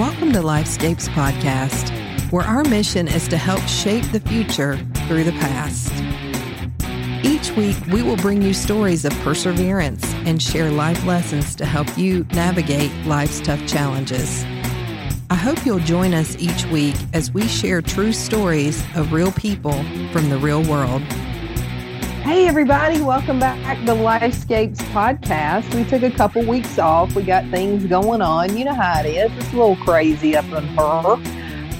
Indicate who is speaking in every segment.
Speaker 1: Welcome to Lifescapes Podcast, where our mission is to help shape the future through the past. Each week, we will bring you stories of perseverance and share life lessons to help you navigate life's tough challenges. I hope you'll join us each week as we share true stories of real people from the real world. Hey, everybody, welcome back to Lifescapes podcast. We took a couple weeks off. We got things going on. You know how it is. It's a little crazy up in her.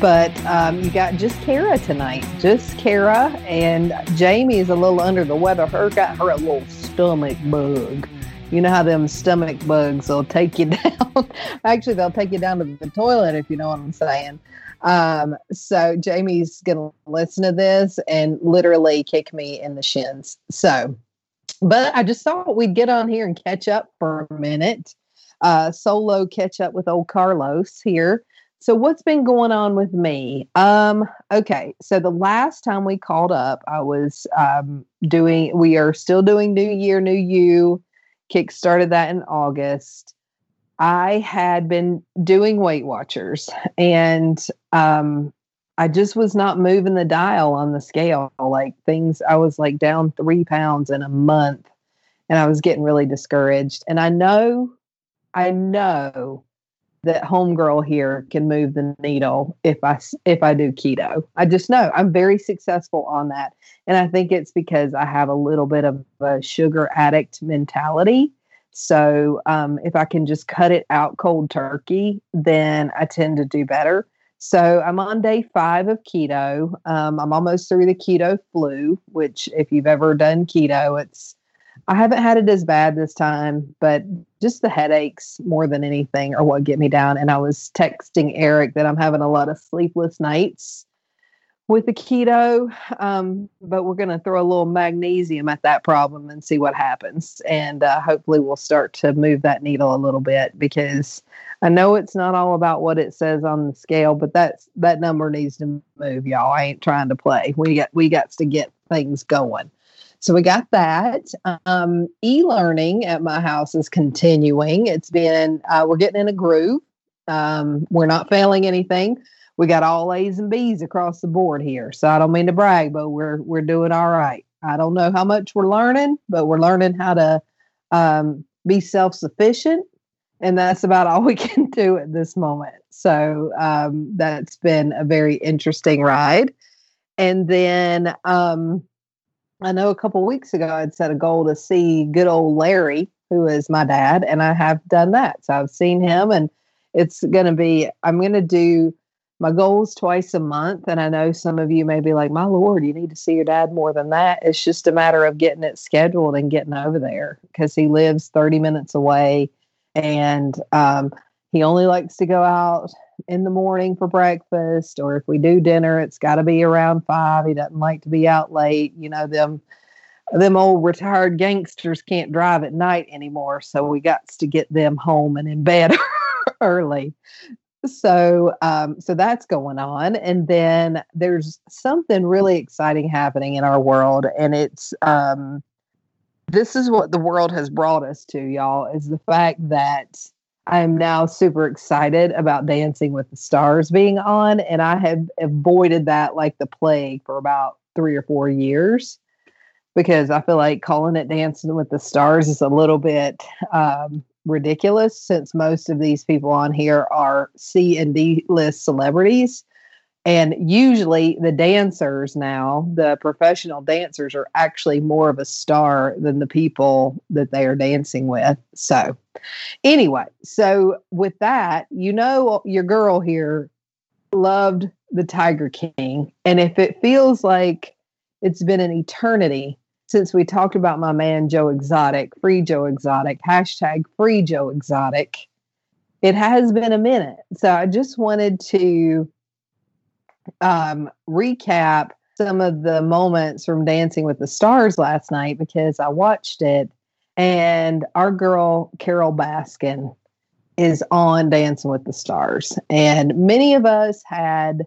Speaker 1: But um, you got just Kara tonight. Just Kara. And Jamie is a little under the weather. Her got her a little stomach bug. You know how them stomach bugs will take you down. Actually, they'll take you down to the toilet if you know what I'm saying. Um, so Jamie's gonna listen to this and literally kick me in the shins. So, but I just thought we'd get on here and catch up for a minute. Uh, solo catch up with old Carlos here. So what's been going on with me? Um, okay, so the last time we called up, I was um, doing. We are still doing New Year, New You. Kick started that in August. I had been doing Weight Watchers and um, I just was not moving the dial on the scale. Like things, I was like down three pounds in a month and I was getting really discouraged. And I know, I know that homegirl here can move the needle if I if I do keto. I just know I'm very successful on that, and I think it's because I have a little bit of a sugar addict mentality, so um, if I can just cut it out cold turkey, then I tend to do better. So I'm on day five of keto. Um, I'm almost through the keto flu, which if you've ever done keto, it's I haven't had it as bad this time, but just the headaches more than anything are what get me down. And I was texting Eric that I'm having a lot of sleepless nights with the keto, um, but we're going to throw a little magnesium at that problem and see what happens. And uh, hopefully, we'll start to move that needle a little bit because I know it's not all about what it says on the scale, but that's that number needs to move, y'all. I ain't trying to play. We got we got to get things going. So we got that. Um, e-learning at my house is continuing. It's been uh, we're getting in a groove. Um, we're not failing anything we got all A's and B's across the board here. So I don't mean to brag, but we're we're doing all right. I don't know how much we're learning, but we're learning how to um, be self sufficient, and that's about all we can do at this moment. So um, that's been a very interesting ride. And then um, I know a couple weeks ago I'd set a goal to see good old Larry, who is my dad, and I have done that. So I've seen him, and it's going to be I'm going to do my goal is twice a month. And I know some of you may be like, my Lord, you need to see your dad more than that. It's just a matter of getting it scheduled and getting over there because he lives 30 minutes away. And um, he only likes to go out in the morning for breakfast, or if we do dinner, it's got to be around five. He doesn't like to be out late. You know, them them old retired gangsters can't drive at night anymore. So we got to get them home and in bed early so um, so that's going on and then there's something really exciting happening in our world and it's um, this is what the world has brought us to y'all is the fact that i'm now super excited about dancing with the stars being on and i have avoided that like the plague for about three or four years because i feel like calling it dancing with the stars is a little bit um, ridiculous since most of these people on here are C and D list celebrities. And usually the dancers now, the professional dancers, are actually more of a star than the people that they are dancing with. So, anyway, so with that, you know, your girl here loved the Tiger King. And if it feels like it's been an eternity since we talked about my man Joe Exotic, free Joe Exotic, hashtag free Joe Exotic, it has been a minute. So I just wanted to um, recap some of the moments from Dancing with the Stars last night because I watched it and our girl Carole Baskin is on Dancing with the Stars. And many of us had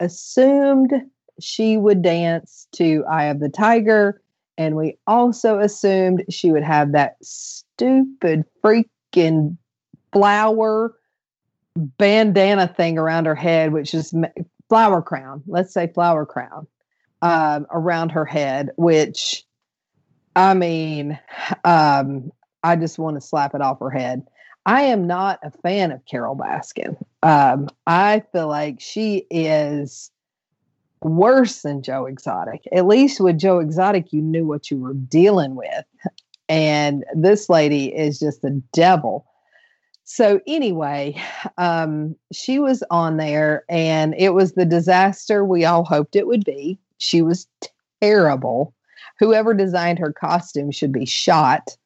Speaker 1: assumed she would dance to Eye of the Tiger and we also assumed she would have that stupid freaking flower bandana thing around her head, which is flower crown. Let's say flower crown um, around her head, which I mean, um, I just want to slap it off her head. I am not a fan of Carole Baskin. Um, I feel like she is worse than Joe Exotic. At least with Joe Exotic, you knew what you were dealing with. And this lady is just a devil. So, anyway, um, she was on there and it was the disaster we all hoped it would be. She was terrible. Whoever designed her costume should be shot.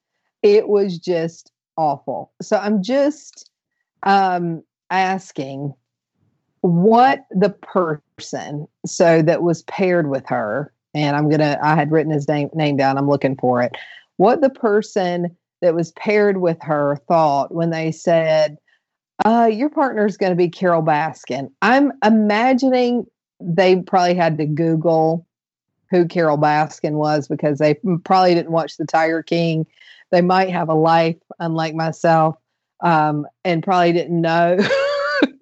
Speaker 1: It was just awful. So, I'm just um, asking what the person so that was paired with her and i'm gonna i had written his name name down. I'm looking for it. What the person that was paired with her thought when they said uh, your partner is going to be carole baskin. I'm imagining they probably had to google who carole baskin was because they probably didn't watch the tiger king. They might have a life unlike myself um, and probably didn't know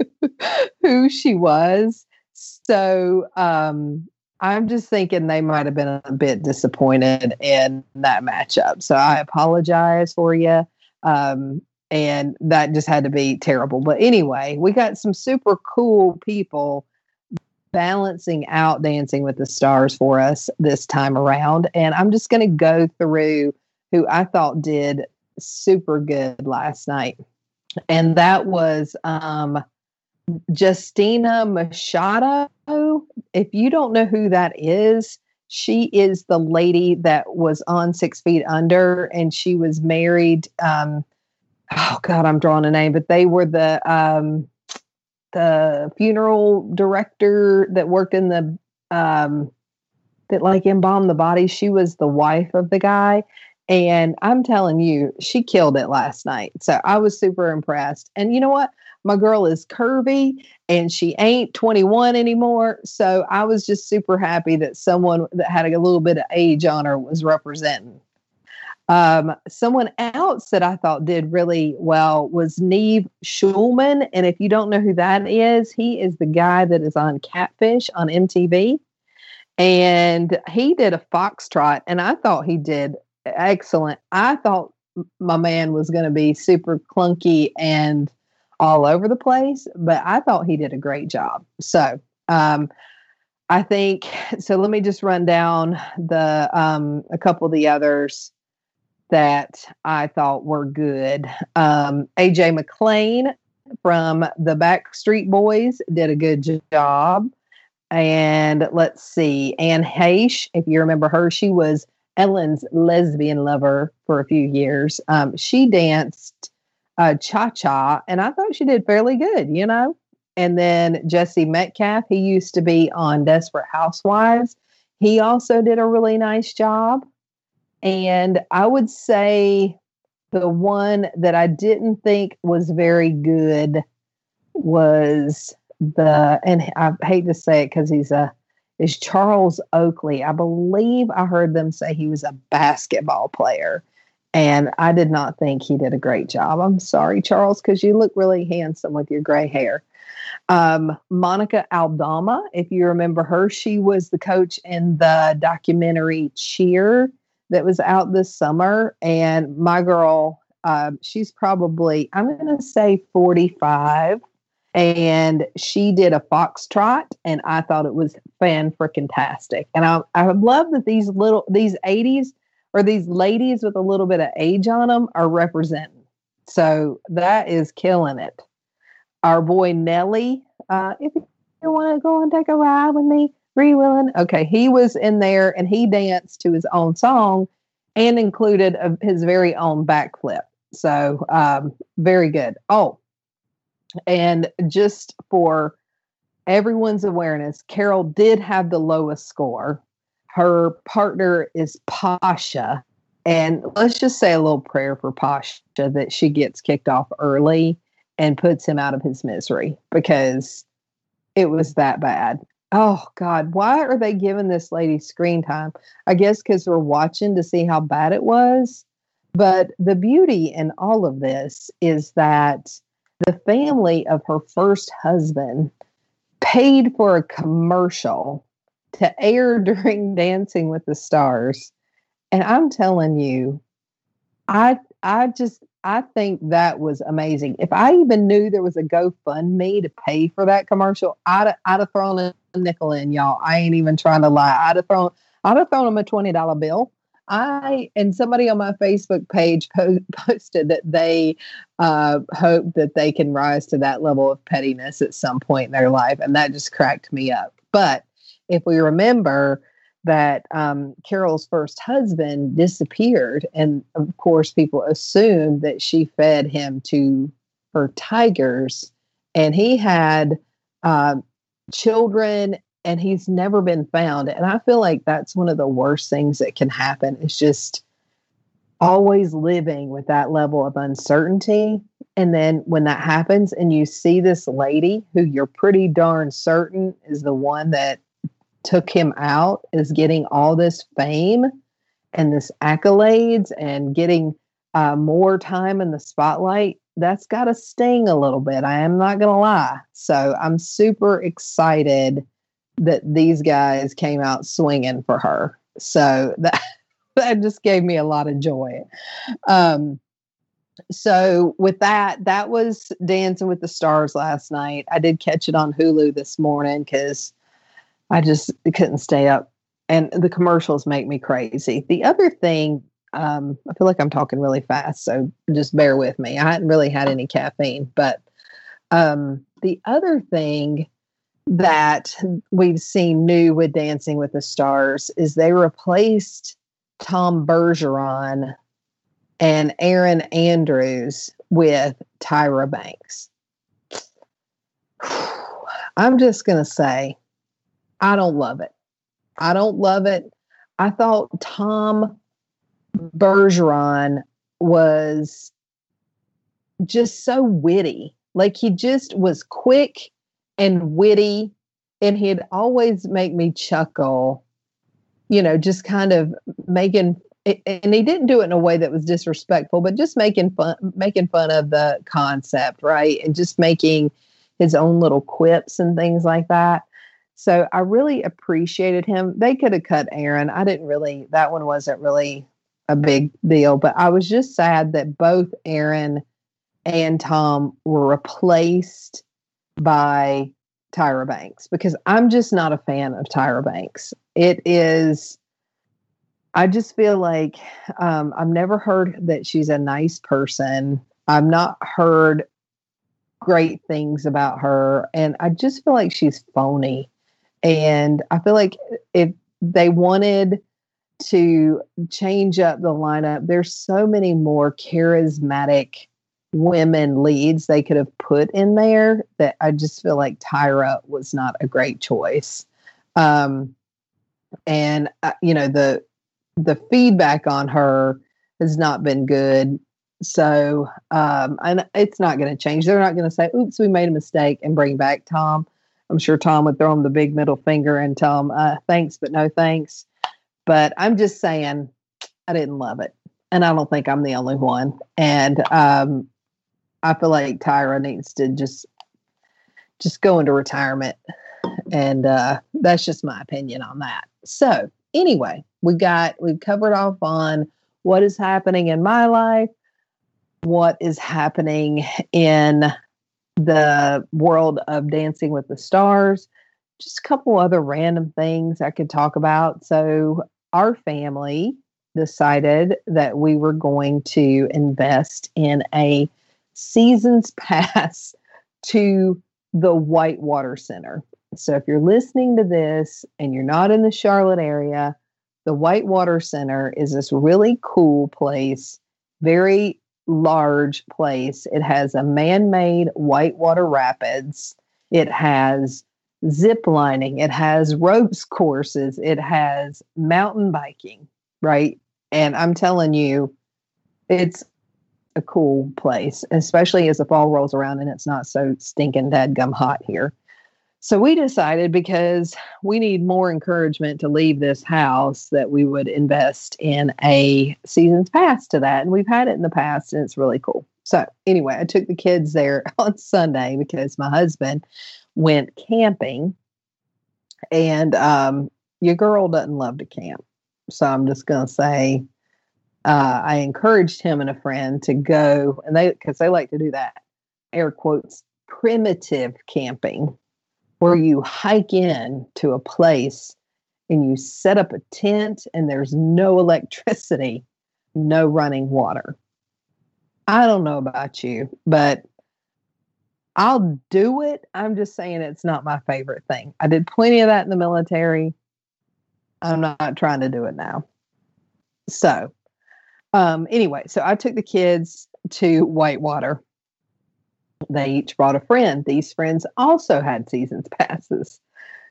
Speaker 1: who she was. So um, I'm just thinking they might have been a bit disappointed in that matchup. So I apologize for you. Um, and that just had to be terrible. But anyway, we got some super cool people balancing out Dancing with the Stars for us this time around. And I'm just going to go through who I thought did super good last night. And that was um, Justina Machado. If you don't know who that is, she is the lady that was on Six Feet Under, and she was married. Um, oh God, I'm drawing a name, but they were the um, the funeral director that worked in the um, that like embalmed the body. She was the wife of the guy, and I'm telling you, she killed it last night. So I was super impressed. And you know what? My girl is curvy and she ain't 21 anymore. So I was just super happy that someone that had a little bit of age on her was representing. Um, someone else that I thought did really well was Nev Schulman. And if you don't know who that is, he is the guy that is on Catfish on MTV. And he did a foxtrot, and I thought he did excellent. I thought my man was going to be super clunky and all over the place, but I thought he did a great job. So, um, I think so. Let me just run down the um, a couple of the others that I thought were good. Um, AJ McLean from the Backstreet Boys did a good job. And let's see, Anne Heche, if you remember her, she was Ellen's lesbian lover for a few years. Um, she danced uh, cha cha, and I thought she did fairly good, you know. And then Jesse Metcalfe, he used to be on Desperate Housewives. He also did a really nice job. And I would say the one that I didn't think was very good was the, and I hate to say it because he's a is Charles Oakley. I believe I heard them say he was a basketball player. And I did not think he did a great job. I'm sorry, Charles, because you look really handsome with your gray hair. Um, Monica Aldama, if you remember her, she was the coach in the documentary Cheer that was out this summer. And my girl, uh, she's probably, I'm going to say 45 and she did a foxtrot and i thought it was fan freaking tastic and i i love that these little these 80s or these ladies with a little bit of age on them are representing. So that is killing it. Our boy nelly uh if you want to go and take a ride with me free willing. Okay he was in there and he danced to his own song and included a, his very own backflip. So um very good. Oh and just for everyone's awareness, Carole did have the lowest score. Her partner is Pasha. And let's just say a little prayer for Pasha that she gets kicked off early and puts him out of his misery because it was that bad. Oh God, why are they giving this lady screen time? I guess because we're watching to see how bad it was. But the beauty in all of this is that the family of her first husband paid for a commercial to air during Dancing with the Stars. And I'm telling you, I I just I think that was amazing. If I even knew there was a GoFundMe to pay for that commercial, I'd I'd have thrown a nickel in, y'all. I ain't even trying to lie. I'd have thrown I'd have thrown them a twenty dollar bill. I and somebody on my Facebook page po- posted that they uh, hope that they can rise to that level of pettiness at some point in their life, and that just cracked me up. But if we remember that um, Carole's first husband disappeared, and of course, people assumed that she fed him to her tigers, and he had uh, children and he's never been found. And I feel like that's one of the worst things that can happen It's just always living with that level of uncertainty. And then when that happens and you see this lady who you're pretty darn certain is the one that took him out is getting all this fame and this accolades and getting uh, more time in the spotlight, that's got to sting a little bit. I am not going to lie. So I'm super excited that these guys came out swinging for her. So that that just gave me a lot of joy. Um, so with that, that was Dancing with the Stars last night. I did catch it on Hulu this morning because I just couldn't stay up, and the commercials make me crazy. The other thing, um, I feel like I'm talking really fast, so just bear with me. I hadn't really had any caffeine, but um, the other thing that we've seen new with Dancing with the Stars is they replaced Tom Bergeron and Erin Andrews with Tyra Banks. I'm just going to say, I don't love it. I don't love it. I thought Tom Bergeron was just so witty. Like he just was quick and witty and he'd always make me chuckle you know just kind of making and he didn't do it in a way that was disrespectful but just making fun making fun of the concept right? And just making his own little quips and things like that. So i really appreciated him. They could have cut Erin. i didn't really that one wasn't really a big deal but i was just sad that both Erin and tom were replaced by Tyra Banks because I'm just not a fan of Tyra Banks. It is, I just feel like um, I've never heard that she's a nice person. I've not heard great things about her. And I just feel like she's phony. And I feel like if they wanted to change up the lineup, there's so many more charismatic women leads they could have put in there that I just feel like Tyra was not a great choice. Um, and uh, you know the the feedback on her has not been good. So um, and it's not going to change. They're not going to say, "Oops, we made a mistake," and bring back Tom. I'm sure Tom would throw him the big middle finger and tell him, uh, "Thanks, but no thanks." But I'm just saying, I didn't love it, and I don't think I'm the only one. And um, I feel like Tyra needs to just just go into retirement. And uh, that's just my opinion on that. So anyway, we got we've covered off on what is happening in my life, what is happening in the world of Dancing with the Stars, just a couple other random things I could talk about. So our family decided that we were going to invest in a seasons pass to the Whitewater Center. So if you're listening to this and you're not in the Charlotte area, the Whitewater Center is this really cool place, very large place. It has a man made whitewater rapids, it has zip lining, it has ropes courses, it has mountain biking, right? And I'm telling you, it's a cool place, especially as the fall rolls around and it's not so stinking dead gum hot here. So we decided because we need more encouragement to leave this house that we would invest in a season's pass to that. And we've had it in the past and it's really cool. So anyway, I took the kids there on Sunday because my husband went camping, and um, your girl doesn't love to camp. So I'm just going to say uh, I encouraged him and a friend to go, and they because they like to do that air quotes primitive camping, where you hike in to a place and you set up a tent and there's no electricity, no running water. I don't know about you, but I'll do it. I'm just saying it's not my favorite thing. I did plenty of that in the military. I'm not trying to do it now. So, um, anyway, so I took the kids to Whitewater. They each brought a friend. These friends also had seasons passes.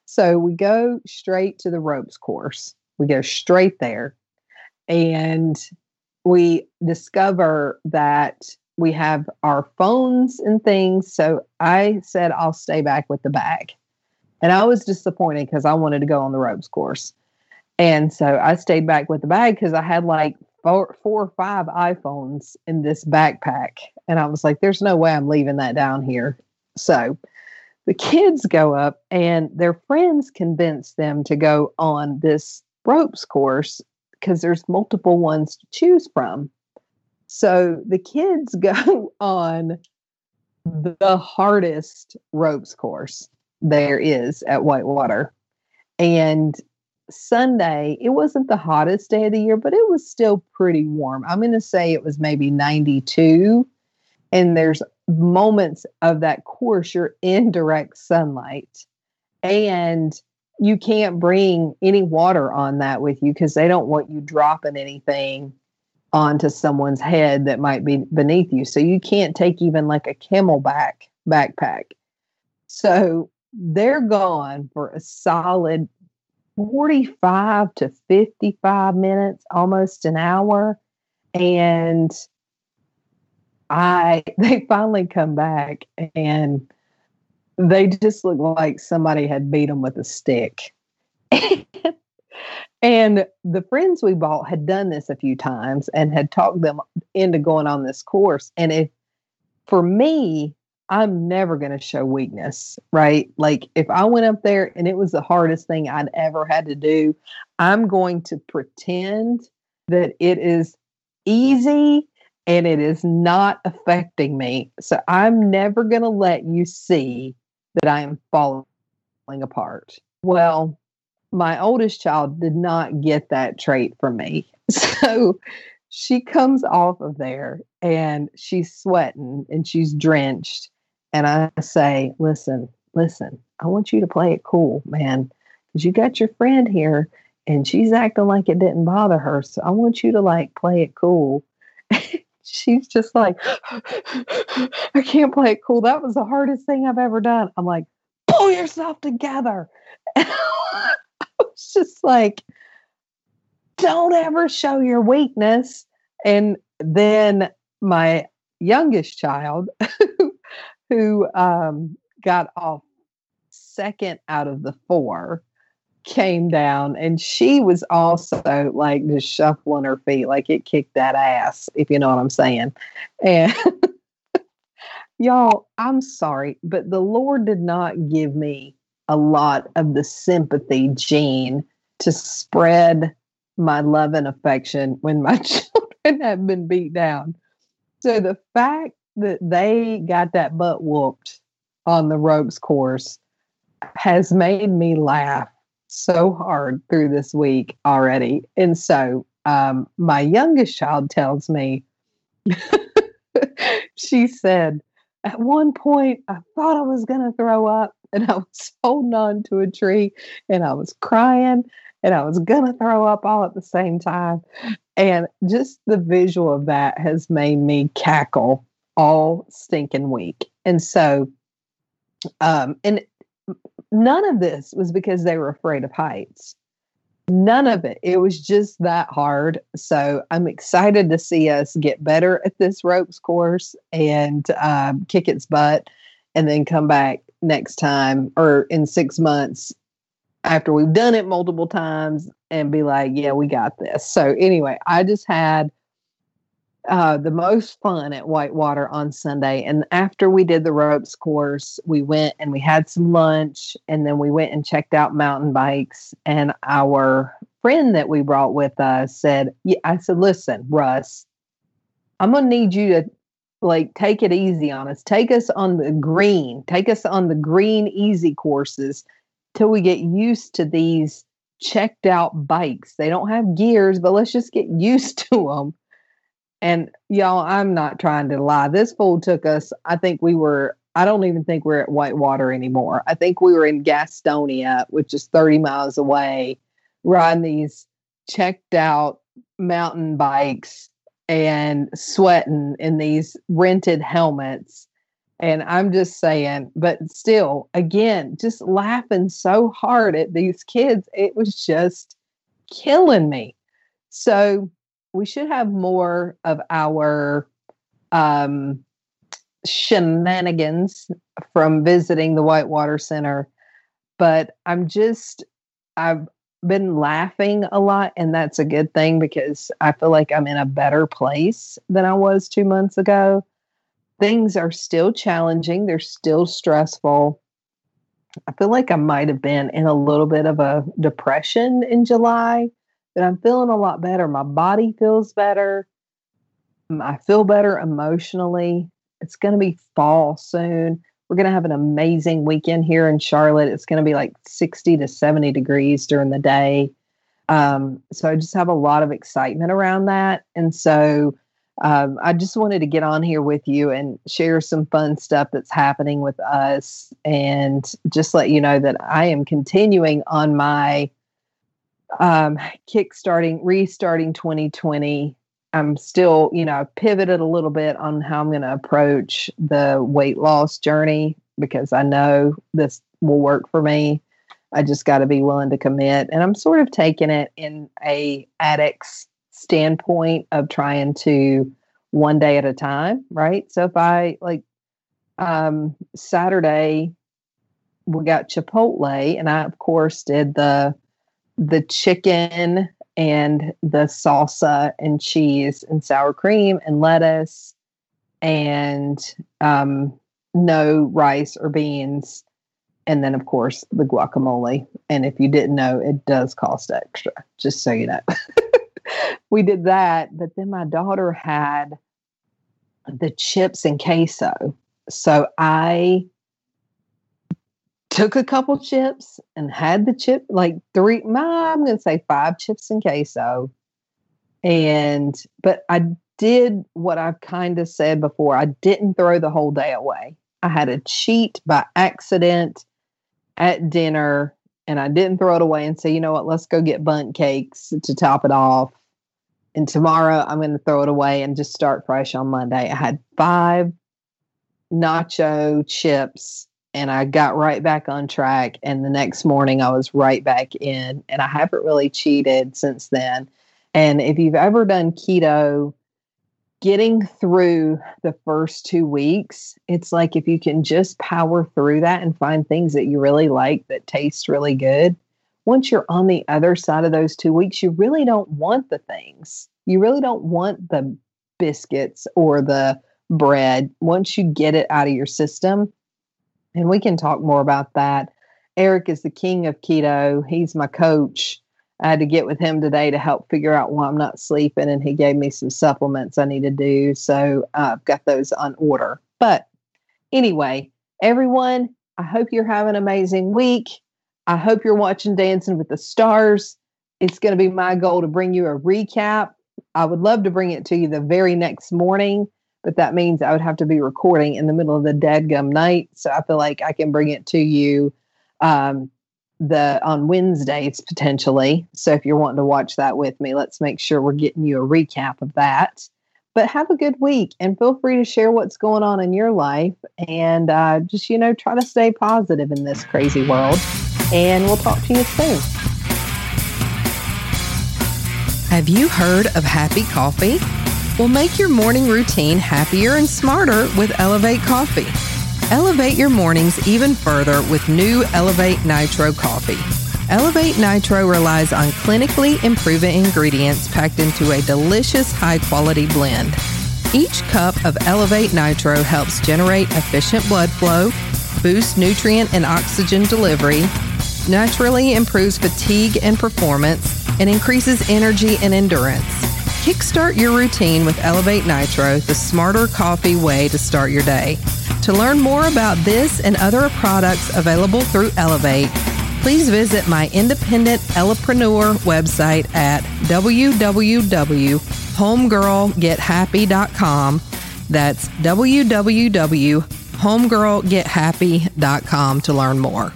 Speaker 1: So we go straight to the ropes course. We go straight there. And we discover that we have our phones and things. So I said, I'll stay back with the bag. And I was disappointed because I wanted to go on the ropes course. And so I stayed back with the bag because I had like four, four or five iPhones in this backpack. And I was like, there's no way I'm leaving that down here. So the kids go up and their friends convince them to go on this ropes course because there's multiple ones to choose from. So the kids go on the hardest ropes course there is at Whitewater. And Sunday, it wasn't the hottest day of the year, but it was still pretty warm. I'm going to say it was maybe 92. And there's moments of that course you're in direct sunlight. And you can't bring any water on that with you because they don't want you dropping anything onto someone's head that might be beneath you. So you can't take even like a CamelBak backpack. So they're gone for a solid 45 to 55 minutes, almost an hour. And I they finally come back and they just look like somebody had beat them with a stick. and the friends we bought had done this a few times and had talked them into going on this course. And if for me, I'm never going to show weakness, right? Like if I went up there and it was the hardest thing I'd ever had to do, I'm going to pretend that it is easy and it is not affecting me. So I'm never going to let you see that I am falling apart. Well, my oldest child did not get that trait from me. So she comes off of there and she's sweating and she's drenched and I say, listen, listen, I want you to play it cool, man, because you got your friend here and she's acting like it didn't bother her. So I want you to like play it cool. she's just like, I can't play it cool. That was the hardest thing I've ever done. I'm like, pull yourself together. I was just like, don't ever show your weakness. And then my youngest child, who um, got off second out of the four came down and she was also like just shuffling her feet like it kicked that ass if you know what i'm saying. And y'all i'm sorry but the lord did not give me a lot of the sympathy gene to spread my love and affection when my children have been beat down. So the fact that they got that butt whooped on the ropes course has made me laugh so hard through this week already. And so um, my youngest child tells me, she said, at one point, I thought I was going to throw up and I was holding on to a tree and I was crying and I was going to throw up all at the same time. And just the visual of that has made me cackle all stinking week. And so, um, and none of this was because they were afraid of heights. None of it. It was just that hard. So I'm excited to see us get better at this ropes course and um, kick its butt and then come back next time or in six months after we've done it multiple times and be like, yeah, we got this. So anyway, I just had uh, the most fun at Whitewater on Sunday. And after we did the ropes course, we went and we had some lunch, and then we went and checked out mountain bikes. And our friend that we brought with us said, yeah, I said, listen, Russ, I'm going to need you to like take it easy on us. Take us on the green, take us on the green easy courses till we get used to these checked out bikes. They don't have gears, but let's just get used to them. And y'all, I'm not trying to lie. This fool took us, I think we were, I don't even think we're at Whitewater anymore. I think we were in Gastonia, which is 30 miles away, riding these checked out mountain bikes and sweating in these rented helmets. And I'm just saying, but still, again, just laughing so hard at these kids. It was just killing me. So we should have more of our um, shenanigans from visiting the Whitewater Center. But I'm just, I've been laughing a lot, and that's a good thing because I feel like I'm in a better place than I was two months ago. Things are still challenging, they're still stressful. I feel like I might have been in a little bit of a depression in July I'm feeling a lot better. My body feels better. I feel better emotionally. It's going to be fall soon. We're going to have an amazing weekend here in Charlotte. It's going to be like 60 to 70 degrees during the day. Um, so I just have a lot of excitement around that. And so um, I just wanted to get on here with you and share some fun stuff that's happening with us and just let you know that I am continuing on my um, kickstarting, restarting 2020. I'm still, you know, pivoted a little bit on how I'm going to approach the weight loss journey because I know this will work for me. I just got to be willing to commit. And I'm sort of taking it in a addict's standpoint of trying to one day at a time, right? So if I like um Saturday we got Chipotle and I of course did the the chicken and the salsa and cheese and sour cream and lettuce and um, no rice or beans. And then, of course, the guacamole. And if you didn't know, it does cost extra, just so you know. we did that. But then my daughter had the chips and queso. So I took a couple chips and had the chip like three i'm gonna say five chips and queso. And but i did what i've kind of said before i didn't throw the whole day away. I had a cheat by accident at dinner and i didn't throw it away and say you know what let's go get Bundt cakes to top it off. And tomorrow i'm going to throw it away and just start fresh on monday. I had five nacho chips and I got right back on track. And the next morning, I was right back in, and I haven't really cheated since then. And if you've ever done keto, getting through the first two weeks, it's like if you can just power through that and find things that you really like that taste really good. Once you're on the other side of those two weeks, you really don't want the things. You really don't want the biscuits or the bread. Once you get it out of your system, and we can talk more about that. Eric is the king of keto. He's my coach. I had to get with him today to help figure out why I'm not sleeping, and he gave me some supplements I need to do. So uh, I've got those on order. But anyway, everyone, I hope you're having an amazing week. I hope you're watching Dancing with the Stars. It's going to be my goal to bring you a recap. I would love to bring it to you the very next morning but that means I would have to be recording in the middle of the dead gum night. So I feel like I can bring it to you um, the on Wednesdays potentially. So if you're wanting to watch that with me, let's make sure we're getting you a recap of that. But have a good week and feel free to share what's going on in your life and uh, just, you know, try to stay positive in this crazy world. And we'll talk to you soon.
Speaker 2: Have you heard of Happy Coffee? Will make your morning routine happier and smarter with Elevate Coffee. Elevate your mornings even further with new Elevate Nitro Coffee. Elevate Nitro relies on clinically improving ingredients packed into a delicious high quality blend.
Speaker 1: Each cup of Elevate Nitro helps generate efficient blood flow, boost nutrient and oxygen delivery, naturally improves fatigue and performance, and increases energy and endurance. Kickstart your routine with Elevate Nitro, the smarter coffee way to start your day. To learn more about this and other products available through Elevate, please visit my independent Elepreneur website at www.homegirlgethappy.com. That's www.homegirlgethappy.com to learn more.